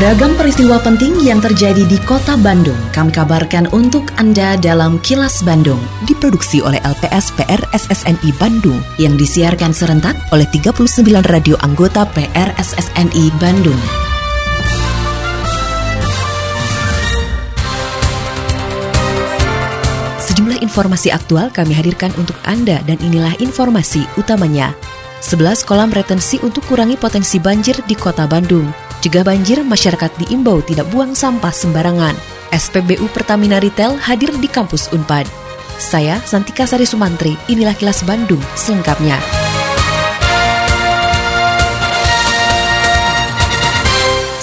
Beragam peristiwa penting yang terjadi di kota Bandung kami kabarkan untuk Anda dalam Kilas Bandung. Diproduksi oleh LPS PR SSNI Bandung yang disiarkan serentak oleh 39 radio anggota PR SSNI Bandung. Sejumlah informasi aktual kami hadirkan untuk Anda dan inilah informasi utamanya. 11 kolam retensi untuk kurangi potensi banjir di kota Bandung. Jika banjir, masyarakat diimbau tidak buang sampah sembarangan. SPBU Pertamina Retail hadir di kampus Unpad. Saya Santika Sari Sumantri, inilah kilas Bandung selengkapnya.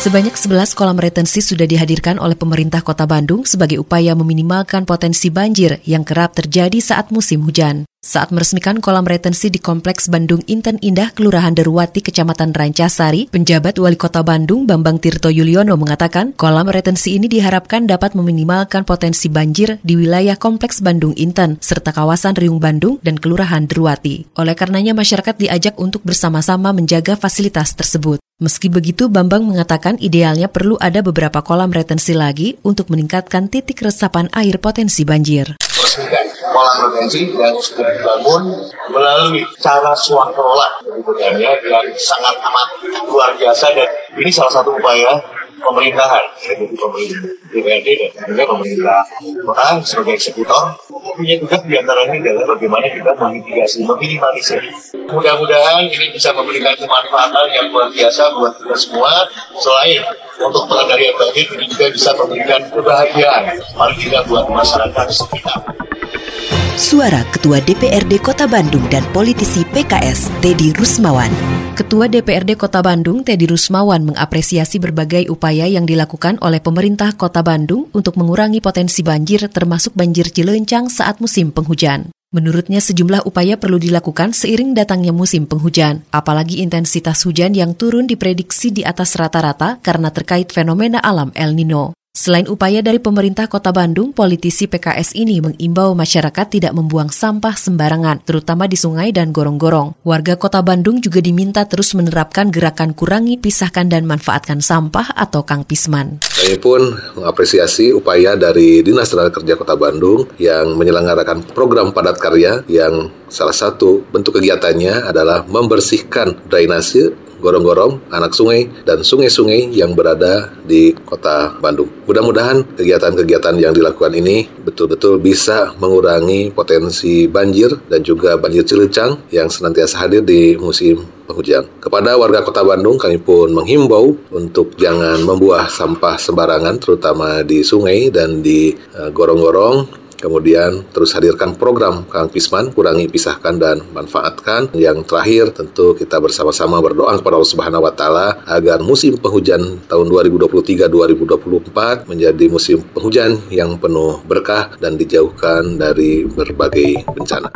Sebanyak 11 kolam retensi sudah dihadirkan oleh pemerintah kota Bandung sebagai upaya meminimalkan potensi banjir yang kerap terjadi saat musim hujan. Saat meresmikan kolam retensi di Kompleks Bandung Inten Indah, Kelurahan Deruwati, Kecamatan Rancasari, penjabat Wali Kota Bandung Bambang Tirto Yuliono mengatakan kolam retensi ini diharapkan dapat meminimalkan potensi banjir di wilayah Kompleks Bandung Inten, serta kawasan Riung Bandung dan Kelurahan Deruwati. Oleh karenanya masyarakat diajak untuk bersama-sama menjaga fasilitas tersebut. Meski begitu, Bambang mengatakan idealnya perlu ada beberapa kolam retensi lagi untuk meningkatkan titik resapan air potensi banjir. Kolam retensi yang sudah dibangun melalui cara swakelola yang sangat amat luar biasa. Dan ini salah satu upaya pemerintahan jadi pemerintah DPRD dan juga pemerintah kota sebagai eksekutor punya tugas di antaranya adalah bagaimana kita memitigasi, meminimalisir. Mudah-mudahan ini bisa memberikan kemanfaatan yang luar biasa buat kita semua. Selain untuk pengendalian banjir, ini juga bisa memberikan kebahagiaan paling tidak buat masyarakat sekitar. Suara Ketua DPRD Kota Bandung dan politisi PKS Teddy Rusmawan. Ketua DPRD Kota Bandung Teddy Rusmawan mengapresiasi berbagai upaya yang dilakukan oleh pemerintah Kota Bandung untuk mengurangi potensi banjir termasuk banjir Cilencang saat musim penghujan. Menurutnya sejumlah upaya perlu dilakukan seiring datangnya musim penghujan, apalagi intensitas hujan yang turun diprediksi di atas rata-rata karena terkait fenomena alam El Nino. Selain upaya dari pemerintah kota Bandung, politisi PKS ini mengimbau masyarakat tidak membuang sampah sembarangan, terutama di sungai dan gorong-gorong. Warga kota Bandung juga diminta terus menerapkan gerakan kurangi, pisahkan, dan manfaatkan sampah atau Kang Pisman. Kami pun mengapresiasi upaya dari Dinas Tenaga Kerja Kota Bandung yang menyelenggarakan program padat karya yang salah satu bentuk kegiatannya adalah membersihkan drainase gorong-gorong, anak sungai, dan sungai-sungai yang berada di kota Bandung. Mudah-mudahan kegiatan-kegiatan yang dilakukan ini betul-betul bisa mengurangi potensi banjir dan juga banjir cilicang yang senantiasa hadir di musim penghujan. Kepada warga kota Bandung, kami pun menghimbau untuk jangan membuang sampah sembarangan, terutama di sungai dan di uh, gorong-gorong Kemudian terus hadirkan program Kang Pisman, kurangi, pisahkan dan manfaatkan. Yang terakhir tentu kita bersama-sama berdoa kepada Allah Subhanahu wa taala agar musim penghujan tahun 2023-2024 menjadi musim penghujan yang penuh berkah dan dijauhkan dari berbagai bencana.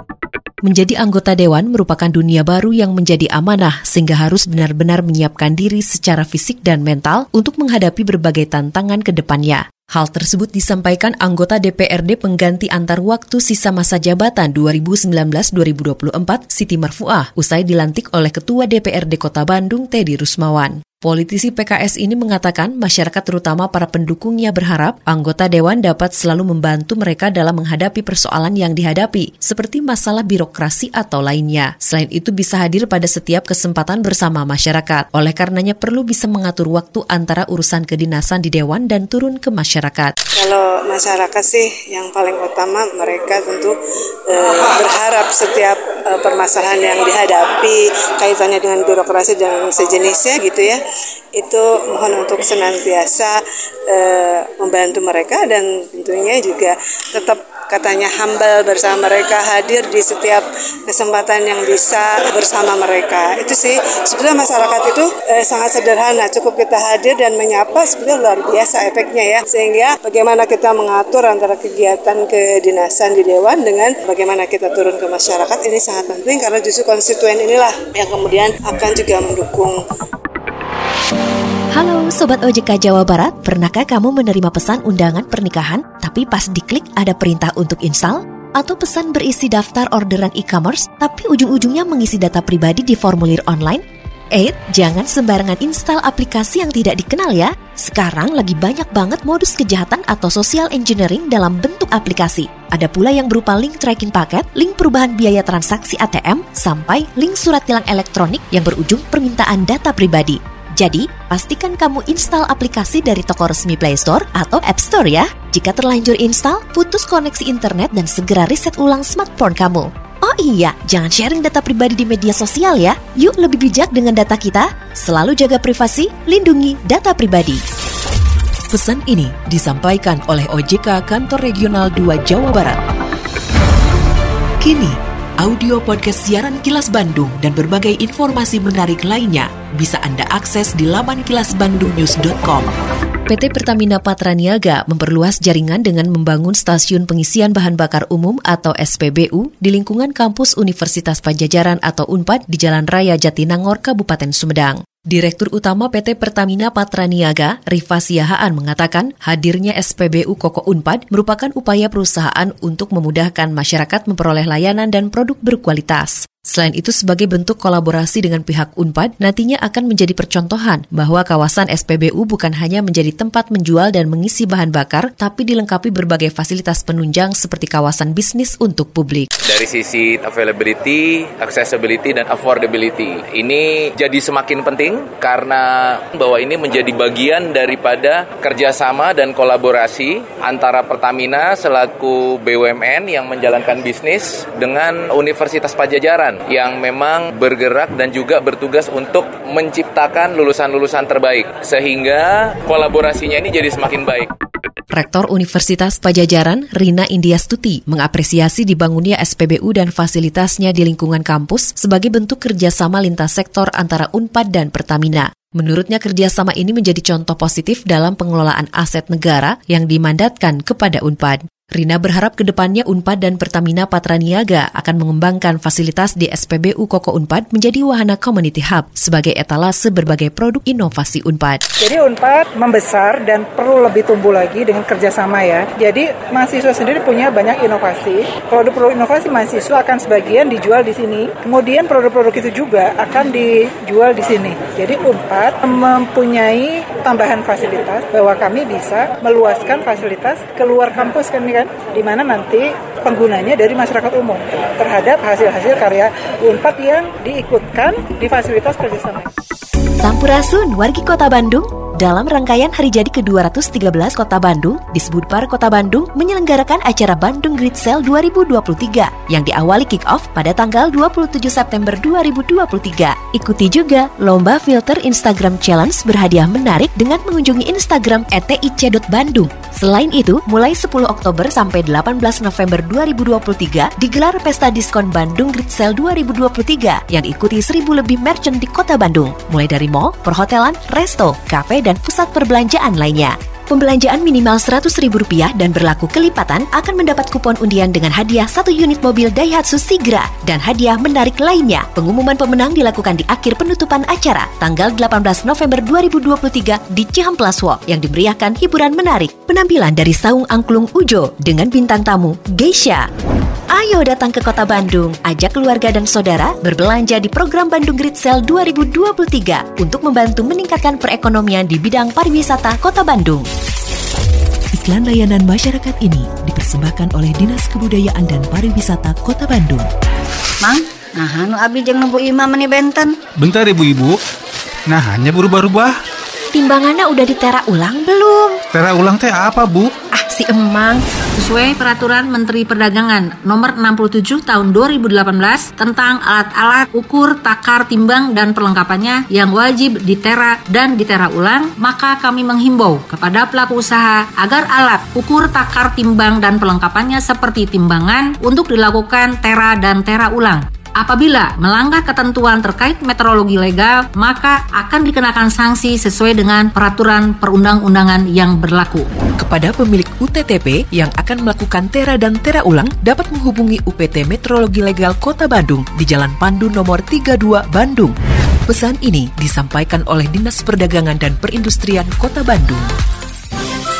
Menjadi anggota dewan merupakan dunia baru yang menjadi amanah sehingga harus benar-benar menyiapkan diri secara fisik dan mental untuk menghadapi berbagai tantangan ke depannya. Hal tersebut disampaikan anggota DPRD pengganti antar waktu sisa masa jabatan 2019-2024 Siti Marfuah usai dilantik oleh Ketua DPRD Kota Bandung Teddy Rusmawan. Politisi PKS ini mengatakan masyarakat terutama para pendukungnya berharap anggota dewan dapat selalu membantu mereka dalam menghadapi persoalan yang dihadapi, seperti masalah birokrasi atau lainnya. Selain itu bisa hadir pada setiap kesempatan bersama masyarakat. Oleh karenanya perlu bisa mengatur waktu antara urusan kedinasan di dewan dan turun ke masyarakat. Kalau masyarakat sih yang paling utama mereka tentu e, berharap setiap e, permasalahan yang dihadapi kaitannya dengan birokrasi dan sejenisnya gitu ya itu mohon untuk senantiasa e, membantu mereka dan tentunya juga tetap katanya humble bersama mereka hadir di setiap kesempatan yang bisa bersama mereka. Itu sih sebetulnya masyarakat itu e, sangat sederhana. Cukup kita hadir dan menyapa sebetulnya luar biasa efeknya ya. Sehingga bagaimana kita mengatur antara kegiatan kedinasan di dewan dengan bagaimana kita turun ke masyarakat ini sangat penting karena justru konstituen inilah yang kemudian akan juga mendukung Halo Sobat OJK Jawa Barat, pernahkah kamu menerima pesan undangan pernikahan tapi pas diklik ada perintah untuk install? Atau pesan berisi daftar orderan e-commerce tapi ujung-ujungnya mengisi data pribadi di formulir online? Eh, jangan sembarangan install aplikasi yang tidak dikenal ya. Sekarang lagi banyak banget modus kejahatan atau social engineering dalam bentuk aplikasi. Ada pula yang berupa link tracking paket, link perubahan biaya transaksi ATM, sampai link surat tilang elektronik yang berujung permintaan data pribadi. Jadi, pastikan kamu install aplikasi dari toko resmi Play Store atau App Store ya. Jika terlanjur install, putus koneksi internet dan segera reset ulang smartphone kamu. Oh iya, jangan sharing data pribadi di media sosial ya. Yuk lebih bijak dengan data kita. Selalu jaga privasi, lindungi data pribadi. Pesan ini disampaikan oleh OJK Kantor Regional 2 Jawa Barat. Kini, audio podcast siaran Kilas Bandung dan berbagai informasi menarik lainnya bisa Anda akses di laman kilasbandungnews.com. PT Pertamina Patraniaga memperluas jaringan dengan membangun stasiun pengisian bahan bakar umum atau SPBU di lingkungan kampus Universitas Pajajaran atau UNPAD di Jalan Raya Jatinangor, Kabupaten Sumedang. Direktur Utama PT Pertamina Patraniaga, Rifa Siahaan mengatakan hadirnya SPBU Koko Unpad merupakan upaya perusahaan untuk memudahkan masyarakat memperoleh layanan dan produk berkualitas. Selain itu, sebagai bentuk kolaborasi dengan pihak UNPAD, nantinya akan menjadi percontohan bahwa kawasan SPBU bukan hanya menjadi tempat menjual dan mengisi bahan bakar, tapi dilengkapi berbagai fasilitas penunjang seperti kawasan bisnis untuk publik. Dari sisi availability, accessibility, dan affordability, ini jadi semakin penting karena bahwa ini menjadi bagian daripada kerjasama dan kolaborasi antara Pertamina selaku BUMN yang menjalankan bisnis dengan Universitas Pajajaran yang memang bergerak dan juga bertugas untuk menciptakan lulusan-lulusan terbaik sehingga kolaborasinya ini jadi semakin baik. Rektor Universitas Pajajaran, Rina Indiastuti, mengapresiasi dibangunnya SPBU dan fasilitasnya di lingkungan kampus sebagai bentuk kerjasama lintas sektor antara UNPAD dan Pertamina. Menurutnya kerjasama ini menjadi contoh positif dalam pengelolaan aset negara yang dimandatkan kepada UNPAD. Rina berharap ke depannya UNPAD dan Pertamina Patraniaga akan mengembangkan fasilitas di SPBU Koko UNPAD menjadi wahana community hub sebagai etalase berbagai produk inovasi UNPAD. Jadi UNPAD membesar dan perlu lebih tumbuh lagi dengan kerjasama ya. Jadi mahasiswa sendiri punya banyak inovasi. Produk-produk inovasi mahasiswa akan sebagian dijual di sini. Kemudian produk-produk itu juga akan dijual di sini. Jadi UNPAD mempunyai tambahan fasilitas bahwa kami bisa meluaskan fasilitas keluar kampus kan kan di mana nanti penggunanya dari masyarakat umum terhadap hasil-hasil karya UNPAD yang diikutkan di fasilitas kerjasama. Sampurasun, wargi kota Bandung, dalam rangkaian hari jadi ke-213 Kota Bandung, Disbudpar Kota Bandung menyelenggarakan acara Bandung Great Sale 2023 yang diawali kick-off pada tanggal 27 September 2023. Ikuti juga Lomba Filter Instagram Challenge berhadiah menarik dengan mengunjungi Instagram etic.bandung. Selain itu, mulai 10 Oktober sampai 18 November 2023 digelar Pesta Diskon Bandung Great Sale 2023 yang diikuti 1000 lebih merchant di Kota Bandung, mulai dari mall, perhotelan, resto, kafe, dan pusat perbelanjaan lainnya. Pembelanjaan minimal Rp100.000 dan berlaku kelipatan akan mendapat kupon undian dengan hadiah satu unit mobil Daihatsu Sigra dan hadiah menarik lainnya. Pengumuman pemenang dilakukan di akhir penutupan acara tanggal 18 November 2023 di Cihamplas Walk yang diberiakan hiburan menarik. Penampilan dari Saung Angklung Ujo dengan bintang tamu Geisha. Ayo datang ke kota Bandung, ajak keluarga dan saudara berbelanja di program Bandung Great Sale 2023 untuk membantu meningkatkan perekonomian di bidang pariwisata kota Bandung. Iklan layanan masyarakat ini dipersembahkan oleh Dinas Kebudayaan dan Pariwisata Kota Bandung. Mang, nah anu abdi jeung nembu imam nih benten. Bentar ibu-ibu. Nah, hanya berubah-ubah. Timbangannya udah ditera ulang belum? Tera ulang teh apa, Bu? Si emang. Sesuai peraturan Menteri Perdagangan nomor 67 tahun 2018 tentang alat-alat ukur, takar, timbang, dan perlengkapannya yang wajib ditera dan ditera ulang, maka kami menghimbau kepada pelaku usaha agar alat ukur, takar, timbang, dan perlengkapannya seperti timbangan untuk dilakukan tera dan tera ulang. Apabila melanggar ketentuan terkait meteorologi legal, maka akan dikenakan sanksi sesuai dengan peraturan perundang-undangan yang berlaku. Kepada pemilik UTTP yang akan melakukan tera dan tera ulang dapat menghubungi UPT Meteorologi Legal Kota Bandung di Jalan Pandu nomor 32 Bandung. Pesan ini disampaikan oleh Dinas Perdagangan dan Perindustrian Kota Bandung.